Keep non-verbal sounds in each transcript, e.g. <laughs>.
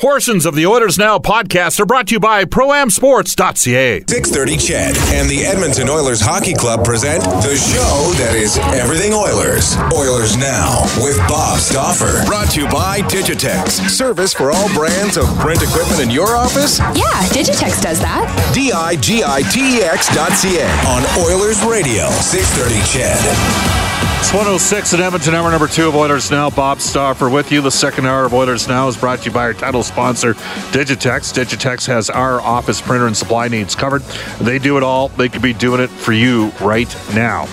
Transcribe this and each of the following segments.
Portions of the Oilers Now podcast are brought to you by ProAmSports.ca. 630 CHED and the Edmonton Oilers Hockey Club present the show that is everything Oilers. Oilers Now with Bob Stauffer. Brought to you by Digitex. Service for all brands of print equipment in your office? Yeah, Digitex does that. D-I-G-I-T-E-X dot C-A on Oilers Radio. 630 CHED. It's 106 in Edmonton, hour number two of Oilers Now. Bob Stauffer with you. The second hour of Oilers Now is brought to you by our title sponsor, Digitex. Digitex has our office printer and supply needs covered. They do it all. They could be doing it for you right now.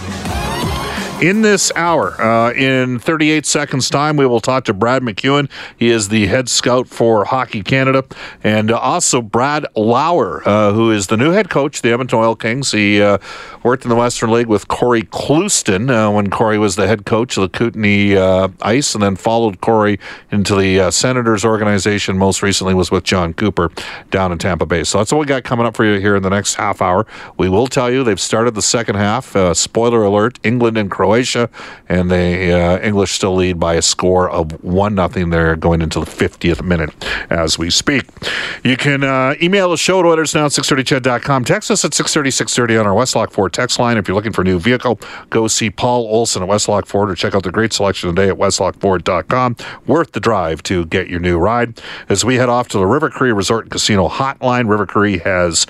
In this hour, uh, in 38 seconds' time, we will talk to Brad McEwen. He is the head scout for Hockey Canada. And uh, also Brad Lauer, uh, who is the new head coach of the Edmonton Oil Kings. He uh, worked in the Western League with Cory Clouston uh, when Cory was the head coach of the Kootenay uh, Ice, and then followed Cory into the Senators organization. Most recently was with Jon Cooper down in Tampa Bay. So that's what we got coming up for you here in the next half hour. We will tell you they've started the second half. spoiler alert, England and Croatia Croatia, and the uh, English still lead by a score of one nothing. They're going into the 50th minute as we speak. You can uh, email the show to Oilersnow at 630ched.com. Text us at 630 630 on our Westlock Ford text line. If you're looking for a new vehicle, go see Paul Olson at Westlock Ford or check out the great selection today at westlockford.com. Worth the drive to get your new ride. As we head off to the River Cree Resort and Casino Hotline, River Cree has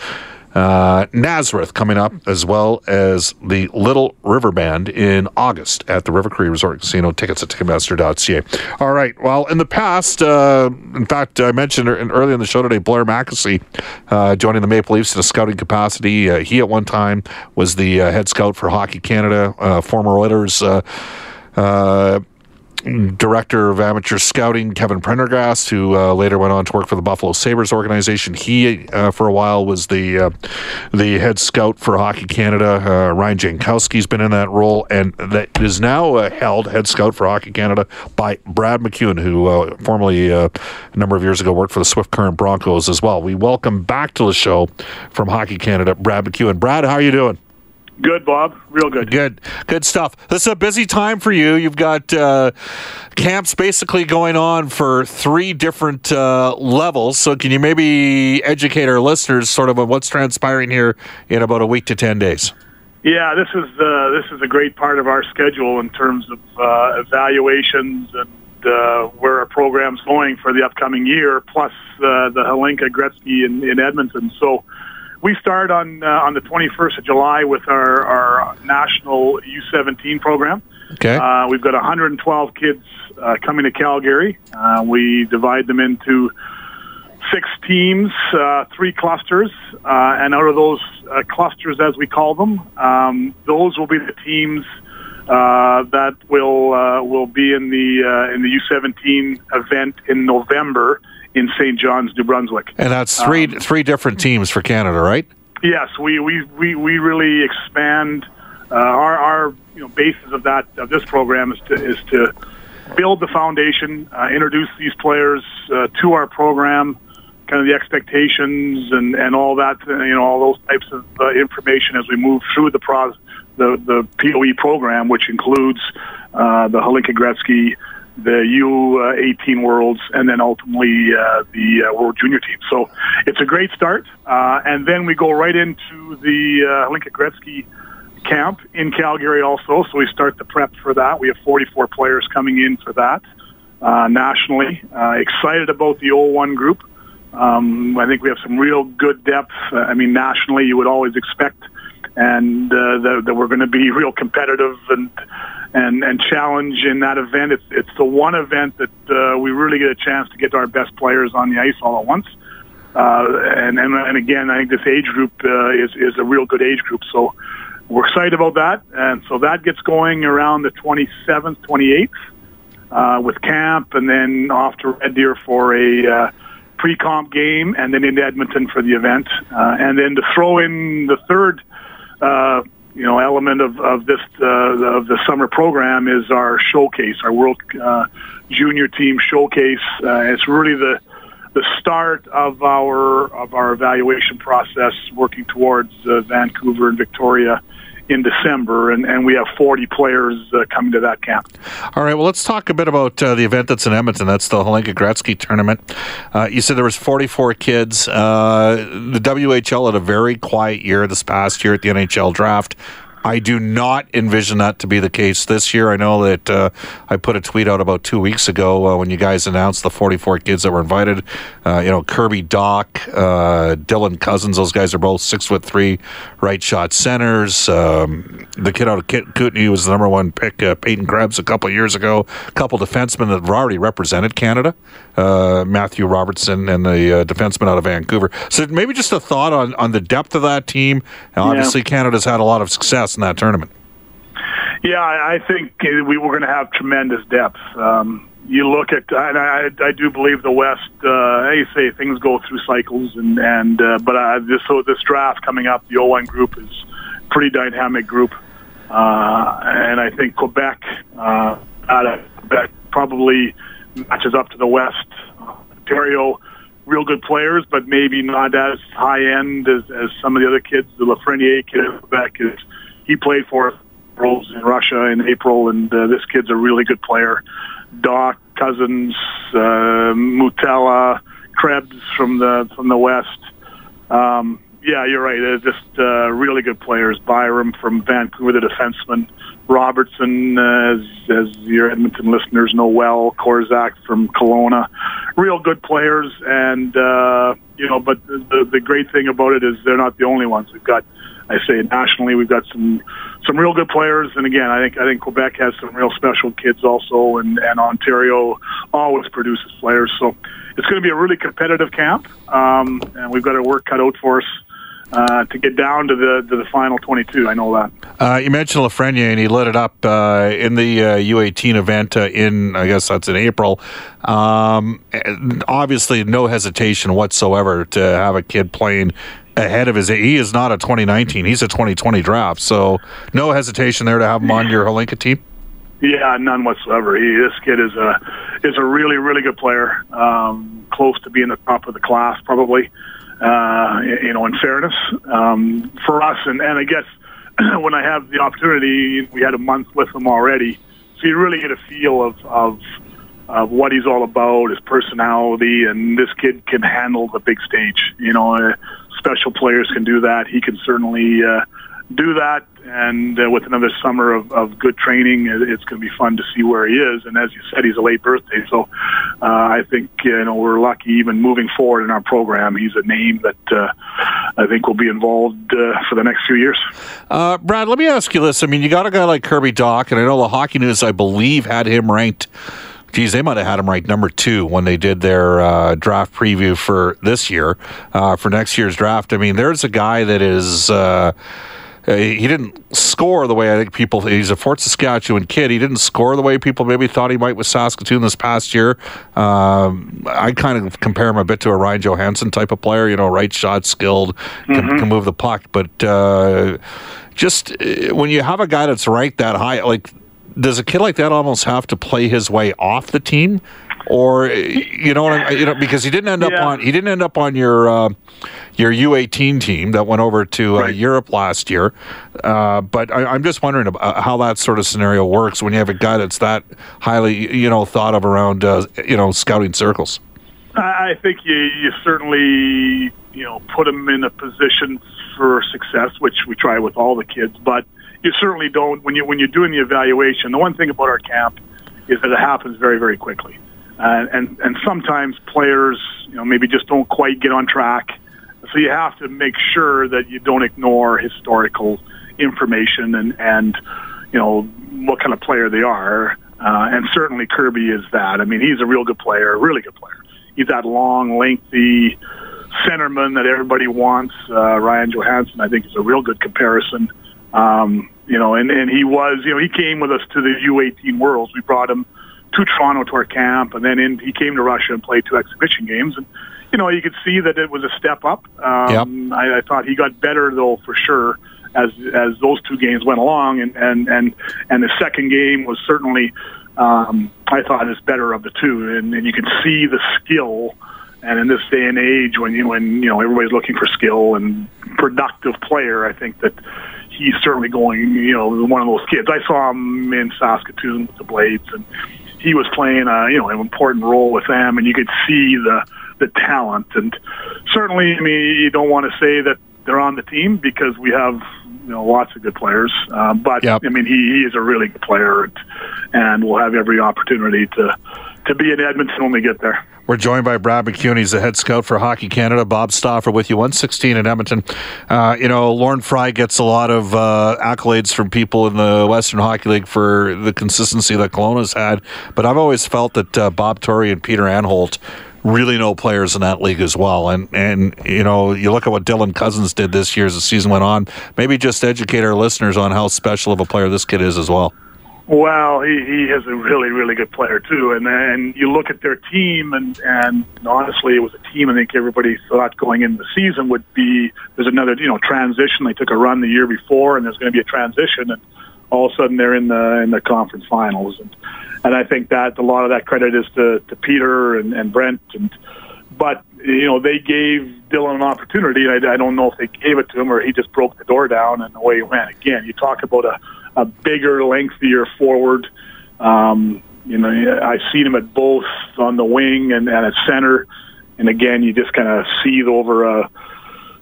uh, Nazareth coming up, as well as the Little River Band in August at the River Cree Resort Casino. Tickets at Ticketmaster.ca. All right. Well, in the past, uh, in fact, I mentioned earlier in the show today, Blair Mackasey uh, joining the Maple Leafs in a scouting capacity. Uh, he at one time was the uh, head scout for Hockey Canada, former Oilers director of amateur scouting, Kevin Prendergast, who uh, later went on to work for the Buffalo Sabres organization. He, uh, for a while, was the uh, the head scout for Hockey Canada. Uh, Ryan Jankowski's been in that role, and that is now uh, held head scout for Hockey Canada by Brad McEwen, who uh, formerly a number of years ago worked for the Swift Current Broncos as well. We welcome back to the show from Hockey Canada, Brad McEwen. Brad, how are you doing? Good, Bob. Real good. Good. Good stuff. This is a busy time for you. You've got uh, camps basically going on for three different uh, levels. So, can you maybe educate our listeners sort of on what's transpiring here in about a week to 10 days? Yeah, this is uh, this is a great part of our schedule in terms of uh, evaluations and uh, where our program's going for the upcoming year, plus uh, the Hlinka Gretzky in, in Edmonton. So we start on uh, on the 21st of July with our, our national U17 program. Okay. Uh, we've got 112 kids uh, coming to Calgary. Uh, we divide them into six teams, uh, three clusters, uh, and out of those clusters, as we call them, um, those will be the teams that will will be in the in the U17 event in November in St. John's, New Brunswick. And that's three um, three different teams for Canada, right? Yes, we we we, we really expand uh, our our you know basis of that of this program is to is to build the foundation, uh, introduce these players uh, to our program, kind of the expectations and and all that uh, you know all those types of uh, information as we move through the pro the the POE program, which includes uh, the Hlinka Gretzky the U18 Worlds, and then ultimately uh, the uh, World Junior team. So it's a great start. Uh, and then we go right into the uh, Hlinka Gretzky camp in Calgary also. So we start the prep for that. We have 44 players coming in for that uh, nationally. Uh, excited about the 01 group. Um, I think we have some real good depth. Uh, I mean, nationally, you would always expect and uh, that, that we're going to be <laughs> real competitive and and and challenge in that event. It's it's the one event that uh, we really get a chance to get our best players on the ice all at once. Uh, and, and and again, I think this age group uh, is is a real good age group. So we're excited about that, and so that gets going around the 27th, 28th uh, with camp, and then off to Red Deer for a uh, pre-comp game, and then into Edmonton for the event, uh, and then to throw in the third uh, you know element of of this uh, of the summer program is our showcase, our World uh, Junior Team showcase. Uh, it's really the the start of our of our evaluation process, working towards uh, Vancouver and Victoria in December, and, and we have 40 players uh, coming to that camp. All right, well, let's talk a bit about uh, the event that's in Edmonton. That's the Hlinka Gretzky tournament. Uh, you said there was 44 kids. Uh, the WHL had a very quiet year this past year at the NHL draft. I do not envision that to be the case this year. I know that uh, I put a tweet out about two weeks ago uh, when you guys announced the 44 kids that were invited. Uh, you know, Kirby Dach, uh, Dylan Cozens, those guys are both six foot three right shot centers. Um, the kid out of Kootenay was the number one pick, uh, Peyton Krebs, a couple years ago. A couple defensemen that have already represented Canada, uh, Matthew Robertson and the defenseman out of Vancouver. So maybe just a thought on, on the depth of that team. obviously, yeah. Canada's had a lot of success in that tournament. Yeah, I think we were going to have tremendous depth. Um, you look at, and I, I do believe the West. Uh, you say things go through cycles, and and uh, but uh, this so this draft coming up, the O1 group is pretty dynamic group, uh, and I think Quebec, uh, Quebec probably matches up to the West. Ontario, real good players, but maybe not as high end as, as some of the other kids. The Lafreniere kid in Quebec is he played for us in Russia in April, and uh, this kid's a really good player. Dach Cozens, uh, Mutala, Krebs from the from the West. Um, yeah, you're right. They're just uh, really good players. Byram from Vancouver, the defenseman. Robertson, uh, as, as your Edmonton listeners know well. Korczak from Kelowna. Real good players, and uh, you know. But the the great thing about it is they're not the only ones. We've got I say nationally, we've got some some real good players, and again, I think I think Quebec has some real special kids also, and and Ontario always produces players. So it's going to be a really competitive camp, um, and we've got our work cut out for us. Uh, to get down to the to the final 22. I know that. Uh, you mentioned Lafreniere, and he lit it up uh, in the U18 uh, event uh, in, I guess that's in April. Um, obviously, no hesitation whatsoever to have a kid playing ahead of his. He is not a 2019. He's a 2020 draft. So no hesitation there to have him on your Hlinka team. Yeah, none whatsoever. He, this kid is a is a really really good player. Um, close to being the top of the class, probably. Uh, you know, in fairness, um, for us, and, and I guess <clears throat> when I have the opportunity, we had a month with him already, so you really get a feel of of of what he's all about, his personality, and this kid can handle the big stage. You know, uh, special players can do that. He can certainly uh, do that. And uh, with another summer of, of good training, it's going to be fun to see where he is. And as you said, he's a late birthday, so uh, I think you know we're lucky. Even moving forward in our program, he's a name that uh, I think will be involved uh, for the next few years. Uh, Brad, let me ask you this: I mean, you got a guy like Kirby Dach, and I know the Hockey News, I believe, had him ranked geez, they might have had him ranked number two when they did their uh, draft preview for this year, uh, for next year's draft. I mean, there's a guy that is. Uh, uh he didn't score the way I think people. He's a Fort Saskatchewan kid. He didn't score the way people maybe thought he might with Saskatoon this past year. Um, I kind of compare him a bit to a Ryan Johansen type of player. You know, right shot, skilled, can, mm-hmm. can move the puck. But uh, just uh, when you have a guy that's ranked that high, like does a kid like that almost have to play his way off the team or you know, you know, because he didn't end up on he didn't end up on your uh, your U18 team that went over to uh, right. Europe last year. Uh, but I, am just wondering about how that sort of scenario works when you have a guy that's that highly you know thought of around uh, you know scouting circles. I think you, you certainly you know put him in a position for success, which we try with all the kids, but you certainly don't when you when you're doing the evaluation. The one thing about our camp is that it happens very very quickly, uh, and and sometimes players you know maybe just don't quite get on track. So you have to make sure that you don't ignore historical information and and you know what kind of player they are. Uh, and certainly Kirby is that. I mean, he's a real good player, a really good player. He's that long, lengthy centerman that everybody wants. Uh, Ryan Johansen, I think, is a real good comparison. Um, you know, and, and he was, you know, he came with us to the U18 Worlds. We brought him to Toronto to our camp, and then in, he came to Russia and played two exhibition games. And, you know, you could see that it was a step up. Um, yep. I, I thought he got better, though, for sure, as as those two games went along. And, and, and, and the second game was certainly, um, I thought, is better of the two. And, and you can see the skill. And in this day and age, when you when you know everybody's looking for skill and productive player, I think that he's certainly going, you know, one of those kids. I saw him in Saskatoon with the Blades, and he was playing, a, you know, an important role with them, and you could see the the talent. And certainly, I mean, you don't want to say that they're on the team because we have you know lots of good players. Uh, but yep. I mean, he, he is a really good player, and, and we'll have every opportunity to to be in Edmonton when we get there. We're joined by Brad McEwen. He's the head scout for Hockey Canada. Bob Stauffer with you, 116 in Edmonton. Uh, you know, Lorne Frey gets a lot of uh, accolades from people in the Western Hockey League for the consistency that Kelowna's had. But I've always felt that uh, Bob Tory and Peter Anholt really know players in that league as well. And and you know, you look at what Dylan Cozens did this year as the season went on. Maybe just educate our listeners on how special of a player this kid is as well. Well, he, he is a really, really good player too. And then you look at their team, and and honestly, it was a team I think everybody thought going into the season would be. There's another, you know, transition. They took a run the year before, and there's going to be a transition, and all of a sudden they're in the in the conference finals. And and I think that a lot of that credit is to to Peter and, and Brent and. But you know they gave Dylan an opportunity, and I, I don't know if they gave it to him or he just broke the door down and away he went. Again, you talk about a a bigger, lengthier forward. Um, you know, I've seen him at both on the wing and, and at center. And again, you just kind of seethe over a,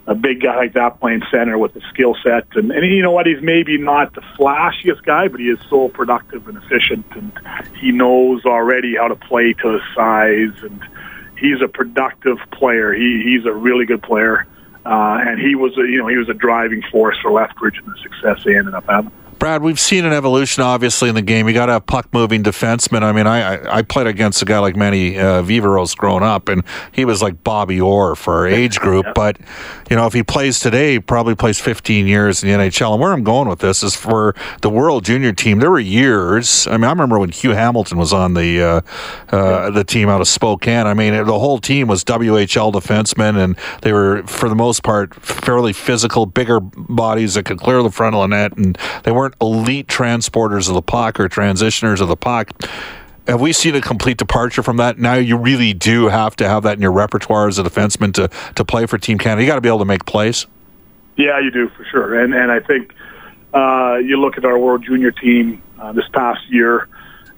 a big guy like that playing center with the skill set. And, and you know what? He's maybe not the flashiest guy, but he is so productive and efficient. And he knows already how to play to his size. And he's a productive player. He, he's a really good player. Uh, and he was, a, you know, he was a driving force for Lethbridge and the success they ended up having. Brad, we've seen an evolution, obviously, in the game. You got to have puck moving defensemen. I mean, I I played against a guy like Manny uh, Viveiros growing up, and he was like Bobby Orr for our age group. But you know, if he plays today, he probably plays 15 years in the NHL. And where I'm going with this is for the World Junior team. There were years. I mean, I remember when Hugh Hamilton was on the uh, uh, the team out of Spokane. I mean, the whole team was WHL defensemen, and they were for the most part fairly physical, bigger bodies that could clear the front of the net, and they weren't weren't elite transporters of the puck or transitioners of the puck. Have we seen a complete departure from that? Now you really do have to have that in your repertoire as a defenseman to, to play for Team Canada. You got to be able to make plays. Yeah, you do for sure. And and I think uh, you look at our World Junior team uh, this past year,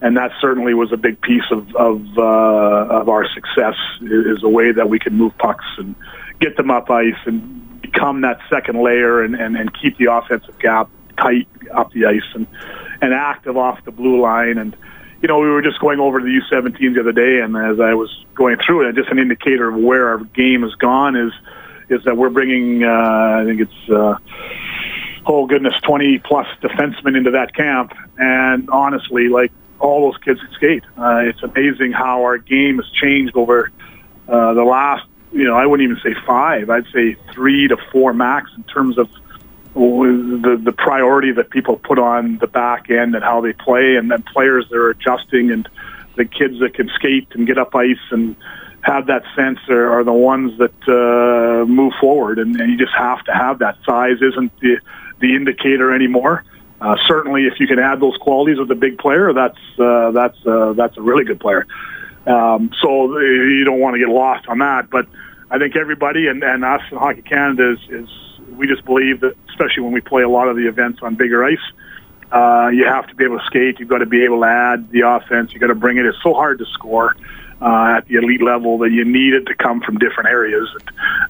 and that certainly was a big piece of of, uh, of our success. Is a way that we can move pucks and get them up ice and become that second layer and, and, and keep the offensive gap tight up the ice and and active off the blue line. And you know, we were just going over the U17 the other day, and as I was going through it, just an indicator of where our game has gone is is that we're bringing. Uh, I think it's. Uh, oh goodness, 20 plus defensemen into that camp. And honestly, like all those kids can skate. Uh, it's amazing how our game has changed over uh, the last, you know, I wouldn't even say five. I'd say three to four max in terms of the the priority that people put on the back end and how they play, and then players that are adjusting, and the kids that can skate and get up ice and have that sense are, are the ones that uh, move forward, and, and you just have to have that. Size isn't the the indicator anymore. Uh, certainly, if you can add those qualities with a big player, that's uh, that's uh, that's a really good player. Um, so you don't want to get lost on that. But I think everybody and, and us in Hockey Canada is, is we just believe that, especially when we play a lot of the events on bigger ice, uh, you have to be able to skate. You've got to be able to add the offense. You've got to bring it. It's so hard to score uh, at the elite level that you need it to come from different areas.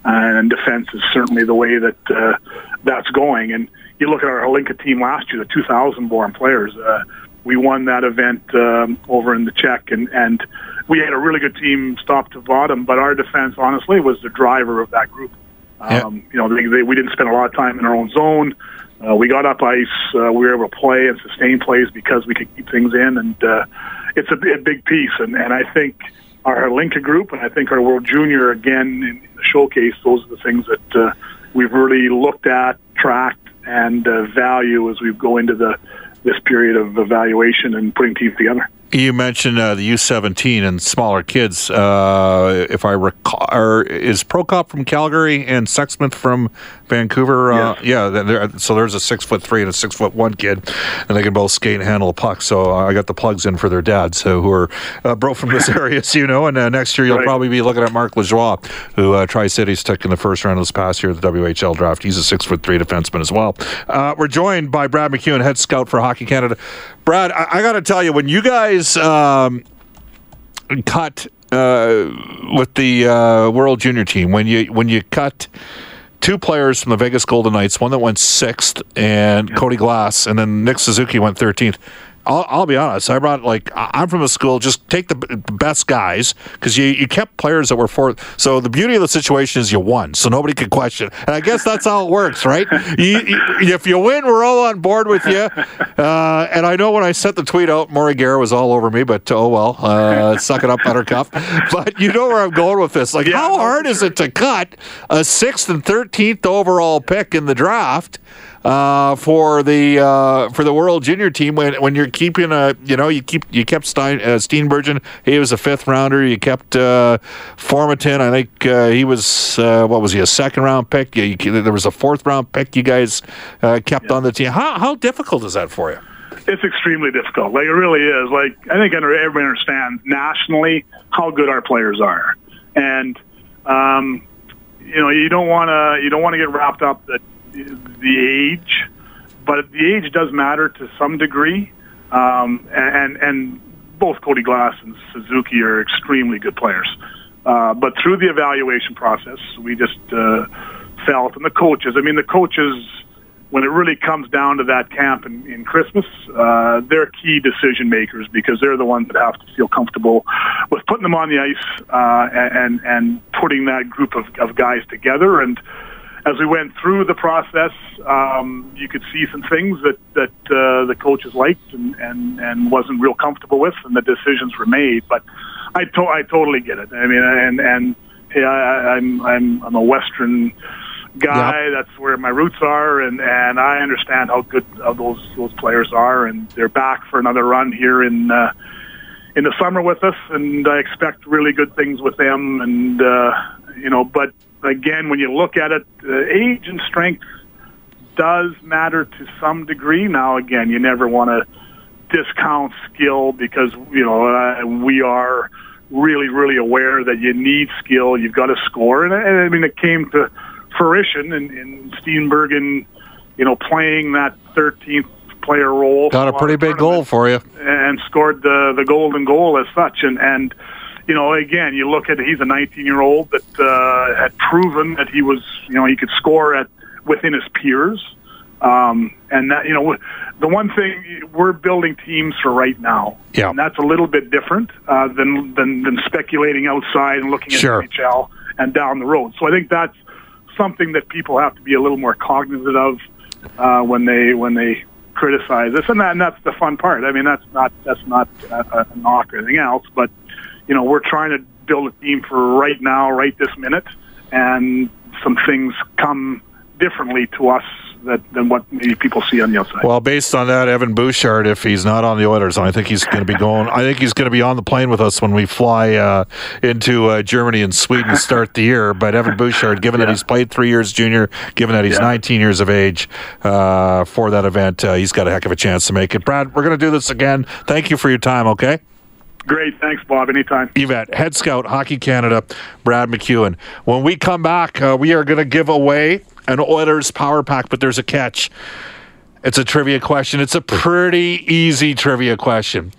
And, and defense is certainly the way that uh, that's going. And you look at our Hlinka team last year, the 2,000 born players. Uh, we won that event um, over in the Czech, and, and we had a really good team, top to bottom. But our defense, honestly, was the driver of that group. Um, You know, they, they, we didn't spend a lot of time in our own zone. Uh, we got up ice. Uh, we were able to play and sustain plays because we could keep things in, and uh, it's a, a big piece. And, and I think our Hlinka group, and I think our World Junior again in the showcase, those are the things that uh, we've really looked at, tracked, and uh, value as we go into the this period of evaluation and putting teams together. You mentioned uh, the U17 and smaller kids. Uh, if I recall, is Prokop from Calgary and Sexsmith from Vancouver? Uh, Yeah, so there's a six foot three and a six foot one kid, and they can both skate and handle a puck. So I got the plugs in for their dads, so who are uh, both from this <laughs> area, so you know. And uh, next year you'll right. probably be looking at Mark Lajoie, who uh, Tri Cities took in the first round of this past year of the WHL draft. He's a six foot three defenseman as well. we're joined by Brad McEwen, head scout for Hockey Canada. Brad, I, I got to tell you, when you guys um, cut uh, with the uh, World Junior team, when you when you cut two players from the Vegas Golden Knights, one that went sixth, and Cody Glass, and then Nick Suzuki went thirteenth. I'll, I'll, be honest. I brought like I'm from a school. Just take the best guys because you, you kept players that were fourth. So the beauty of the situation is you won, so nobody could question. And I guess that's how it works, right? <laughs> You, you, if you win, we're all on board with you. Uh, and I know when I sent the tweet out, Morey Garrett was all over me, but oh well, uh, suck it up, Buttercup. <laughs> But you know where I'm going with this. Like, yeah, how hard is it to cut a sixth and thirteenth overall pick in the draft? Uh, for the uh, for the World Junior team when when you're keeping a you know you keep you kept Stein, uh, Steenbergen he was a fifth rounder you kept uh, Formenton I think uh, he was uh, what was he a second round pick you, there was a fourth round pick you guys uh, kept yeah. on the team how how difficult is that for you? It's extremely difficult. Like it really is. Like I think everybody understands nationally how good our players are, and um, you know you don't want to you don't want to get wrapped up that the age, but the age does matter to some degree. Um, and and both Cody Glass and Suzuki are extremely good players. Uh, but through the evaluation process, we just uh, felt, and the coaches. I mean, the coaches when it really comes down to that camp in, in Christmas, uh, they're key decision makers because they're the ones that have to feel comfortable with putting them on the ice uh, and and putting that group of, of guys together. And as we went through the process, um, you could see some things that that uh, the coaches liked and, and and wasn't real comfortable with, and the decisions were made. But I to- I totally get it. I mean, and and hey, I, I'm I'm I'm a Western guy. Yep. That's where my roots are, and and I understand how good those those players are, and they're back for another run here in. Uh, in the summer with us, and I expect really good things with them. And uh, you know, but again, when you look at it, uh, age and strength does matter to some degree. Now, again, you never want to discount skill because you know uh, we are really, really aware that you need skill. You've got to score, and, and I mean it came to fruition in, in Steenbergen, you know, playing that 13th player role. Got a pretty big goal for you, and scored the the golden goal as such, and and you know, again, you look at he's a 19 year old that uh, had proven that he was, you know, he could score at within his peers. Um, and that, you know, the one thing we're building teams for right now, yeah. and that's a little bit different uh, than, than than speculating outside and looking at sure. the NHL and down the road. So I think that's something that people have to be a little more cognizant of uh, when they when they criticize this, and, that, and that's the fun part. I mean, that's not that's not a, a knock or anything else, but you know, we're trying to build a team for right now, right this minute, and some things come differently to us that, than what maybe people see on the outside. Well, based on that, Evan Bouchard, if he's not on the Oilers, I think he's going to be going. I think he's going to be on the plane with us when we fly uh, into uh, Germany and Sweden to start the year. But Evan Bouchard, given yeah. that he's played three years junior, given that he's yeah. 19 years of age uh, for that event, uh, he's got a heck of a chance to make it. Brad, we're going to do this again. Thank you for your time. Okay. Great. Thanks, Bob. Anytime. You bet. Head Scout, Hockey Canada, Brad McEwen. When we come back, uh, we are going to give away an Oilers power pack, but there's a catch. It's a trivia question. It's a pretty easy trivia question.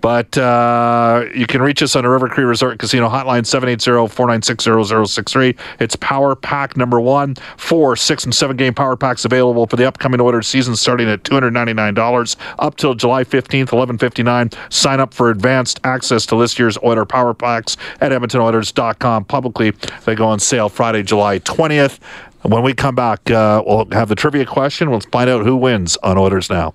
But uh, you can reach us on a River Cree Resort Casino hotline 780-496-0063. It's Power Pack number one. Four, six, and seven game Power Packs available for the upcoming Oiler season starting at $299 up till July 15th, 1159. Sign up for advanced access to this year's Oiler Power Packs at EdmontonOilers.com. Publicly, they go on sale Friday, July 20th. When we come back, uh, we'll have the trivia question. We'll find out who wins on Oilers Now.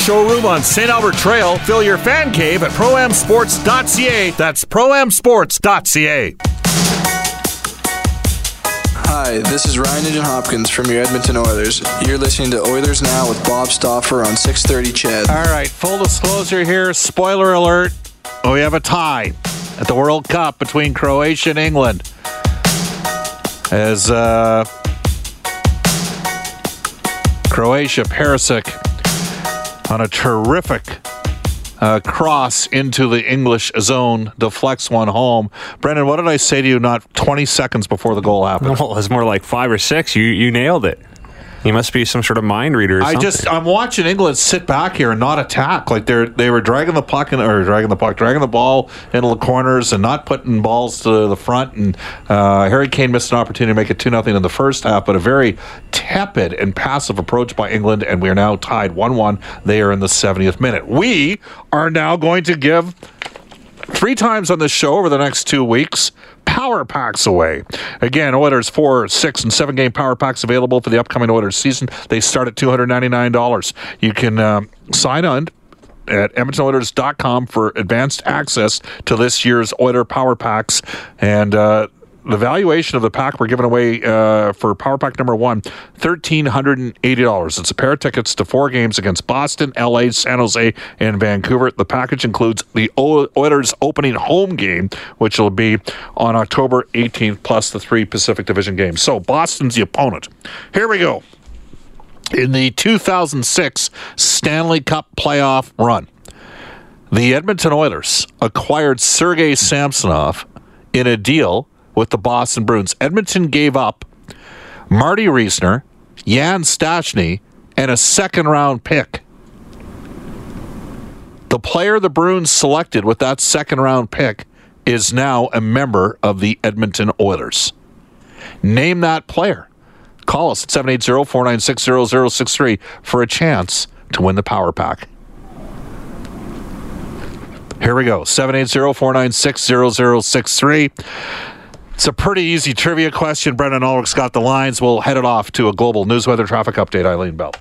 showroom on St. Albert Trail. Fill your fan cave at proamsports.ca. That's proamsports.ca. Hi, this is Ryan Nugent Hopkins from your Edmonton Oilers. You're listening to Oilers Now with Bob Stauffer on 6:30 CHED. All right, full disclosure here. Spoiler alert. We have a tie at the World Cup between Croatia and England. As uh, Croatia, Perisic on a terrific uh, cross into the English zone, deflects one home. Brendan, what did I say to you not 20 seconds before the goal happened? It was more like five or six. You you nailed it. You must be some sort of mind reader. I just I'm watching England sit back here and not attack. Like they're they were dragging the puck in, or dragging the puck, dragging the ball into the corners and not putting balls to the front. And uh, Harry Kane missed an opportunity to make it two nothing in the first half, but a very tepid and passive approach by England. And we are now tied one one. They are in the 70th minute. We are now going to give three times on this show over the next two weeks power packs away. Again, Oilers four, six, and seven game power packs available for the upcoming Oilers season. They start at $299. You can uh, sign on at EdmontonOilers.com for advanced access to this year's Oiler Power Packs. And uh, the valuation of the pack we're giving away uh, for Power Pack number one, $1,380. It's a pair of tickets to four games against Boston, LA, San Jose, and Vancouver. The package includes the Oilers opening home game, which will be on October 18th, plus the three Pacific Division games. So Boston's the opponent. Here we go. In the 2006 Stanley Cup playoff run, the Edmonton Oilers acquired Sergei Samsonov in a deal with the Boston Bruins. Edmonton gave up Marty Reasoner, Yan Stastny, and a second round pick. The player the Bruins selected with that second round pick is now a member of the Edmonton Oilers. Name that player. Call us at 780 496 0063 for a chance to win the Power Pack. Here we go 780 496 0063. It's a pretty easy trivia question. Brendan Ulrich's got the lines. We'll head it off to a global news weather traffic update. Eileen Bell.